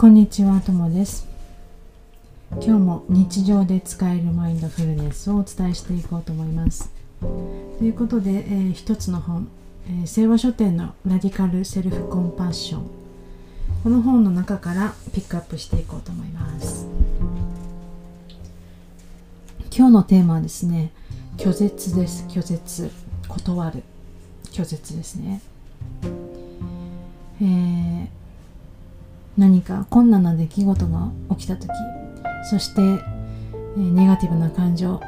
こんにちは、ともです。今日も日常で使えるマインドフルネスをお伝えしていこうと思います。ということで、えー一つの本、えー清和書店のラディカルセルフコンパッション。この本の中からピックアップしていこうと思います。今日のテーマはですね、拒絶です。拒絶。断る。拒絶ですね。えー何か困難な出来事が起きた時そして、ネガティブな感情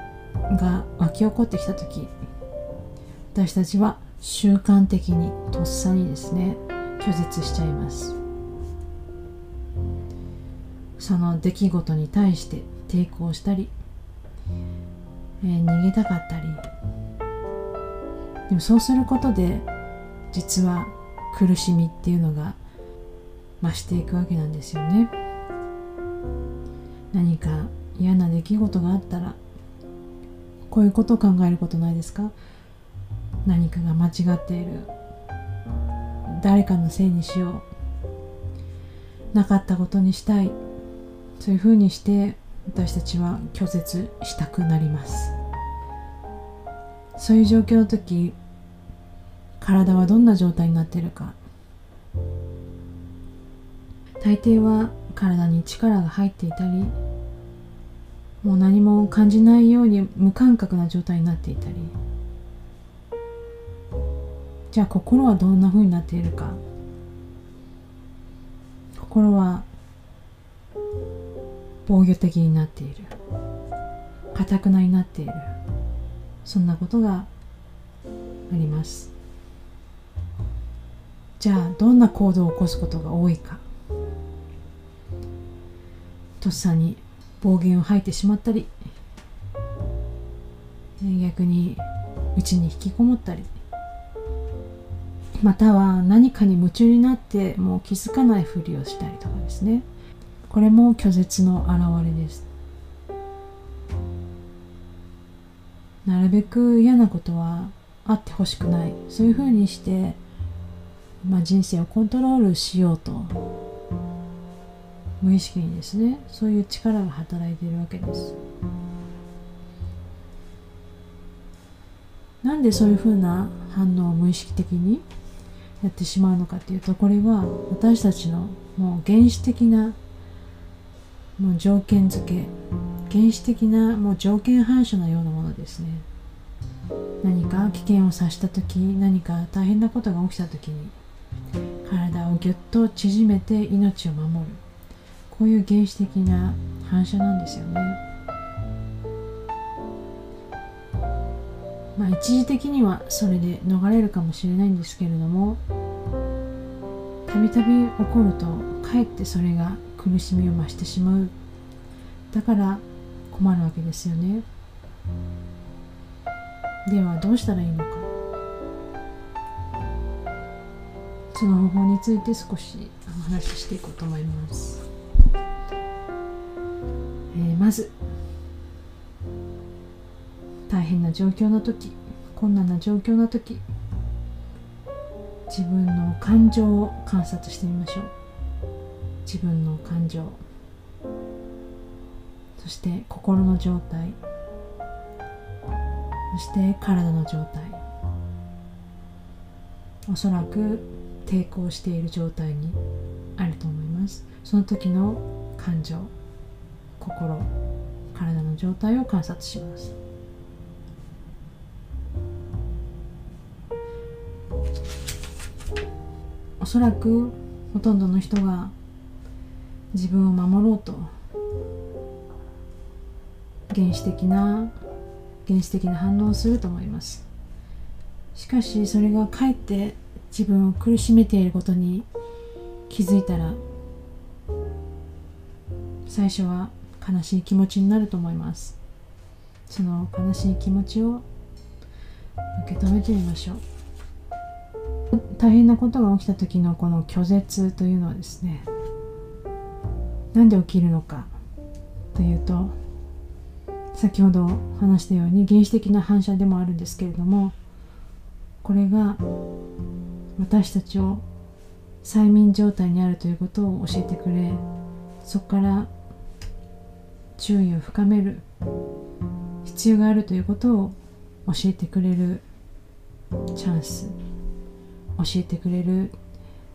が湧き起こってきた時私たちは習慣的にとっさにですね拒絶しちゃいます。その出来事に対して抵抗したり、えー逃げたかったり。でもそうすることで実は苦しみっていうのが増していくわけなんですよね。何か嫌な出来事があったらこういうことを考えることないですか？何かが間違っている。誰かのせいにしよう。なかったことにしたい。そういうふうにして私たちは拒絶したくなります。そういう状況の時体はどんな状態になっているか。大抵は体に力が入っていたりもう何も感じないように無感覚な状態になっていたり。じゃあ心はどんな風になっているか。心は防御的になっている。かたくなになっている。そんなことがあります。じゃあどんな行動を起こすことが多いか。とっさに暴言を吐いてしまったり逆に家に引きこもったりまたは何かに夢中になってもう気づかないふりをしたりとかですね。これも拒絶の表れです。なるべく嫌なことはあってほしくない。そういうふうにして、まあ、人生をコントロールしようと無意識にですねそういう力が働いているわけです。なんでそういうふうな反応を無意識的にやってしまうのかっていうとこれは私たちのもう原始的なもう条件付け原始的なもう条件反射のようなものですね。何か危険を察した時何か大変なことが起きた時に体をぎゅっと縮めて命を守る。こういう原始的な反射なんですよね。まあ一時的にはそれで逃れるかもしれないんですけれどもたびたび起こるとかえってそれが苦しみを増してしまう。だから困るわけですよね。ではどうしたらいいのか。その方法について少しお話ししていこうと思います。ず大変な状況の時困難な状況の時自分の感情を観察してみましょう。自分の感情。そして心の状態。そして体の状態。おそらく抵抗している状態にあると思います。その時の感情。心。体の状態を観察します。おそらくほとんどの人が自分を守ろうと原始的な原始的な反応をすると思います。しかしそれがかえって自分を苦しめていることに気づいたら最初は悲しい気持ちになると思います。その悲しい気持ちを受け止めてみましょう。大変なことが起きた時のこの拒絶というのはですねなんで起きるのかというと先ほど話したように原始的な反射でもあるんですけれどもこれが私たちを催眠状態にあるということを教えてくれそこから注意を深める。必要があるということを教えてくれるチャンス。教えてくれる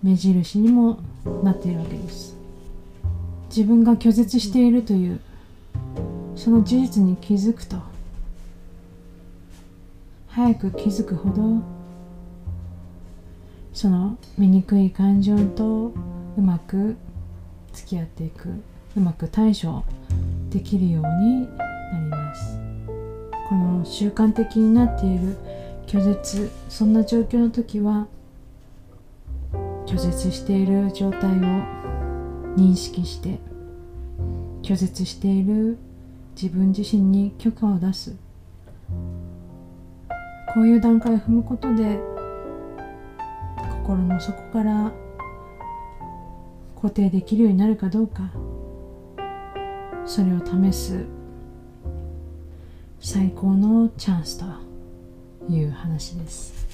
目印にもなっているわけです。自分が拒絶しているというその事実に気づくと早く気づくほどその醜い感情とうまく付き合っていくうまく対処できるようになります。この習慣的になっている拒絶そんな状況の時は拒絶している状態を認識して拒絶している自分自身に許可を出す。こういう段階を踏むことで心の底から固定できるようになるかどうか。それを試す最高のチャンスという話です。